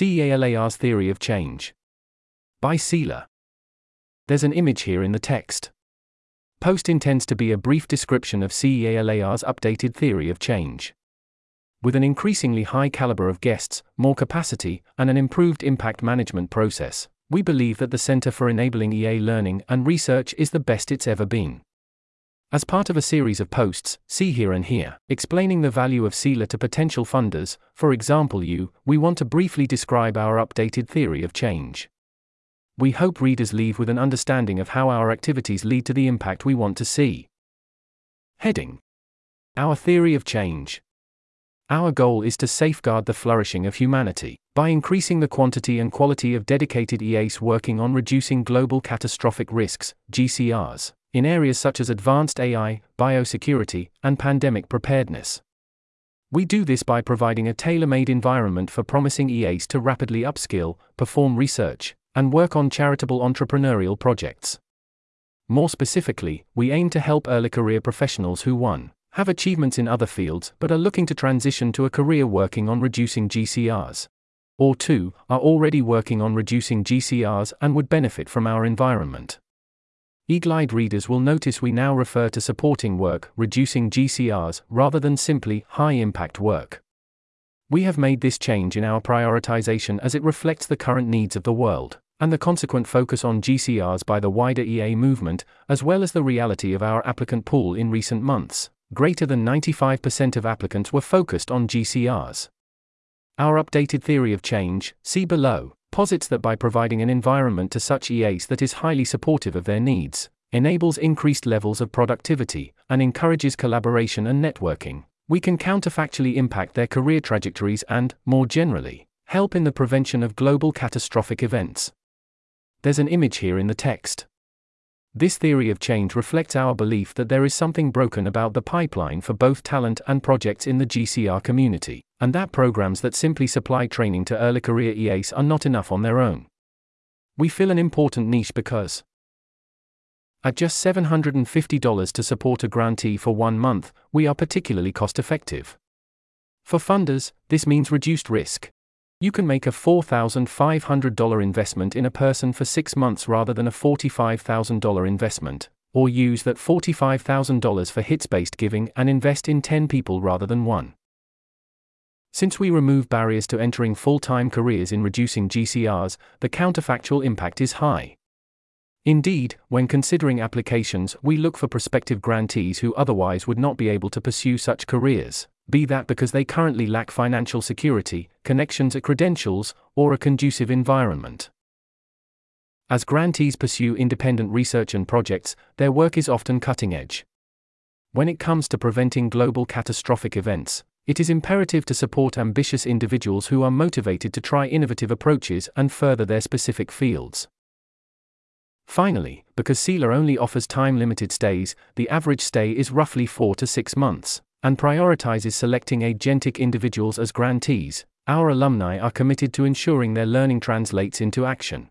CEEALAR's Theory of Change. By CEEALAR. There's an image here in the text. Post intends to be a brief description of CEEALAR's updated theory of change. With an increasingly high caliber of guests, more capacity, and an improved impact management process, we believe that the Center for Enabling EA Learning and Research is the best it's ever been. As part of a series of posts, see here and here, explaining the value of CEEALAR to potential funders, for example, you, we want to briefly describe our updated theory of change. We hope readers leave with an understanding of how our activities lead to the impact we want to see. Heading Our Theory of Change. Our goal is to safeguard the flourishing of humanity by increasing the quantity and quality of dedicated EAs working on reducing global catastrophic risks, GCRs in areas such as advanced AI, biosecurity, and pandemic preparedness. We do this by providing a tailor made environment for promising EAs to rapidly upskill, perform research, and work on charitable entrepreneurial projects. More specifically, we aim to help early career professionals who 1. have achievements in other fields but are looking to transition to a career working on reducing GCRs, or 2. are already working on reducing GCRs and would benefit from our environment. Eagle-eyed readers will notice we now refer to supporting work, reducing GCRs, rather than simply high impact work. We have made this change in our prioritization as it reflects the current needs of the world, and the consequent focus on GCRs by the wider EA movement, as well as the reality of our applicant pool in recent months. Greater than 95% of applicants were focused on GCRs. Our updated theory of change, see below, posits that by providing an environment to such EAs that is highly supportive of their needs, enables increased levels of productivity, and encourages collaboration and networking, we can counterfactually impact their career trajectories and, more generally, help in the prevention of global catastrophic events. There's an image here in the text. This theory of change reflects our belief that there is something broken about the pipeline for both talent and projects in the GCR community, and that programs that simply supply training to early career EAs are not enough on their own. We fill an important niche because at just $750 to support a grantee for one month, we are particularly cost effective. For funders, this means reduced risk. You can make a $4,500 investment in a person for six months rather than a $45,000 investment, or use that $45,000 for hits based giving and invest in 10 people rather than one. Since we remove barriers to entering full time careers in reducing GCRs, the counterfactual impact is high. Indeed, when considering applications, we look for prospective grantees who otherwise would not be able to pursue such careers be that because they currently lack financial security, connections or credentials, or a conducive environment. As grantees pursue independent research and projects, their work is often cutting edge. When it comes to preventing global catastrophic events, it is imperative to support ambitious individuals who are motivated to try innovative approaches and further their specific fields. Finally, because CEEALAR only offers time limited stays, the average stay is roughly 4 to 6 months and prioritizes selecting agentic individuals as grantees, our alumni are committed to ensuring their learning translates into action.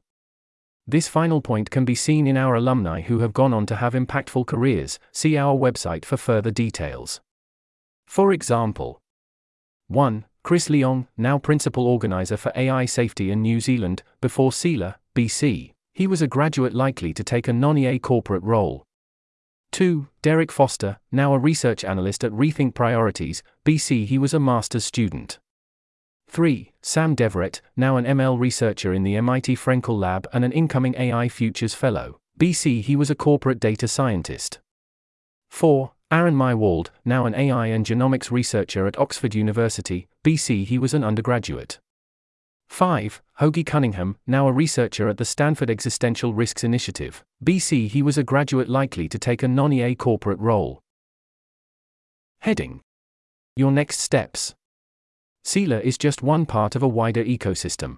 This final point can be seen in our alumni who have gone on to have impactful careers. See our website for further details. For example, 1. Chris Leong, now Principal Organizer for AI Safety in New Zealand, before CEEALAR, BC. He was a graduate likely to take a non EA corporate role, 2. Derek Foster, now a research analyst at Rethink Priorities, BC. He was a master's student. 3. Sam Deverett, now an ML researcher in the MIT Fraenkel Lab and an incoming AI Futures Fellow, BC. He was a corporate data scientist. 4. Aaron Maiwald, now an AI and genomics researcher at Oxford University, BC. He was an undergraduate. 5. Hoagy Cunningham, now a researcher at the Stanford Existential Risks Initiative, BC. He was a graduate likely to take a non EA corporate role. Heading Your next steps. CEEALAR is just one part of a wider ecosystem.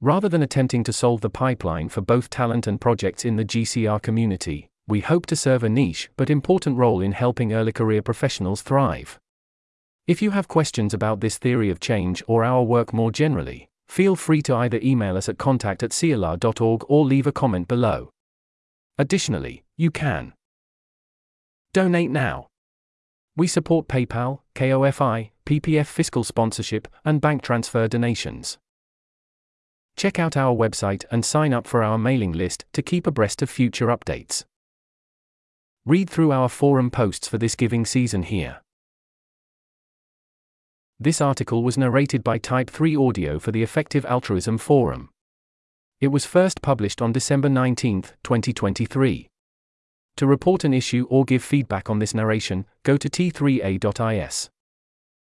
Rather than attempting to solve the pipeline for both talent and projects in the GCR community, we hope to serve a niche but important role in helping early career professionals thrive. If you have questions about this theory of change or our work more generally, Feel free to either email us at contact at ceealar.org or leave a comment below. Additionally, you can donate now. We support PayPal, Ko-fi, PPF fiscal sponsorship, and bank transfer donations. Check out our website and sign up for our mailing list to keep abreast of future updates. Read through our forum posts for this giving season here. This article was narrated by Type 3 Audio for the Effective Altruism Forum. It was first published on December 19, 2023. To report an issue or give feedback on this narration, go to t3a.is.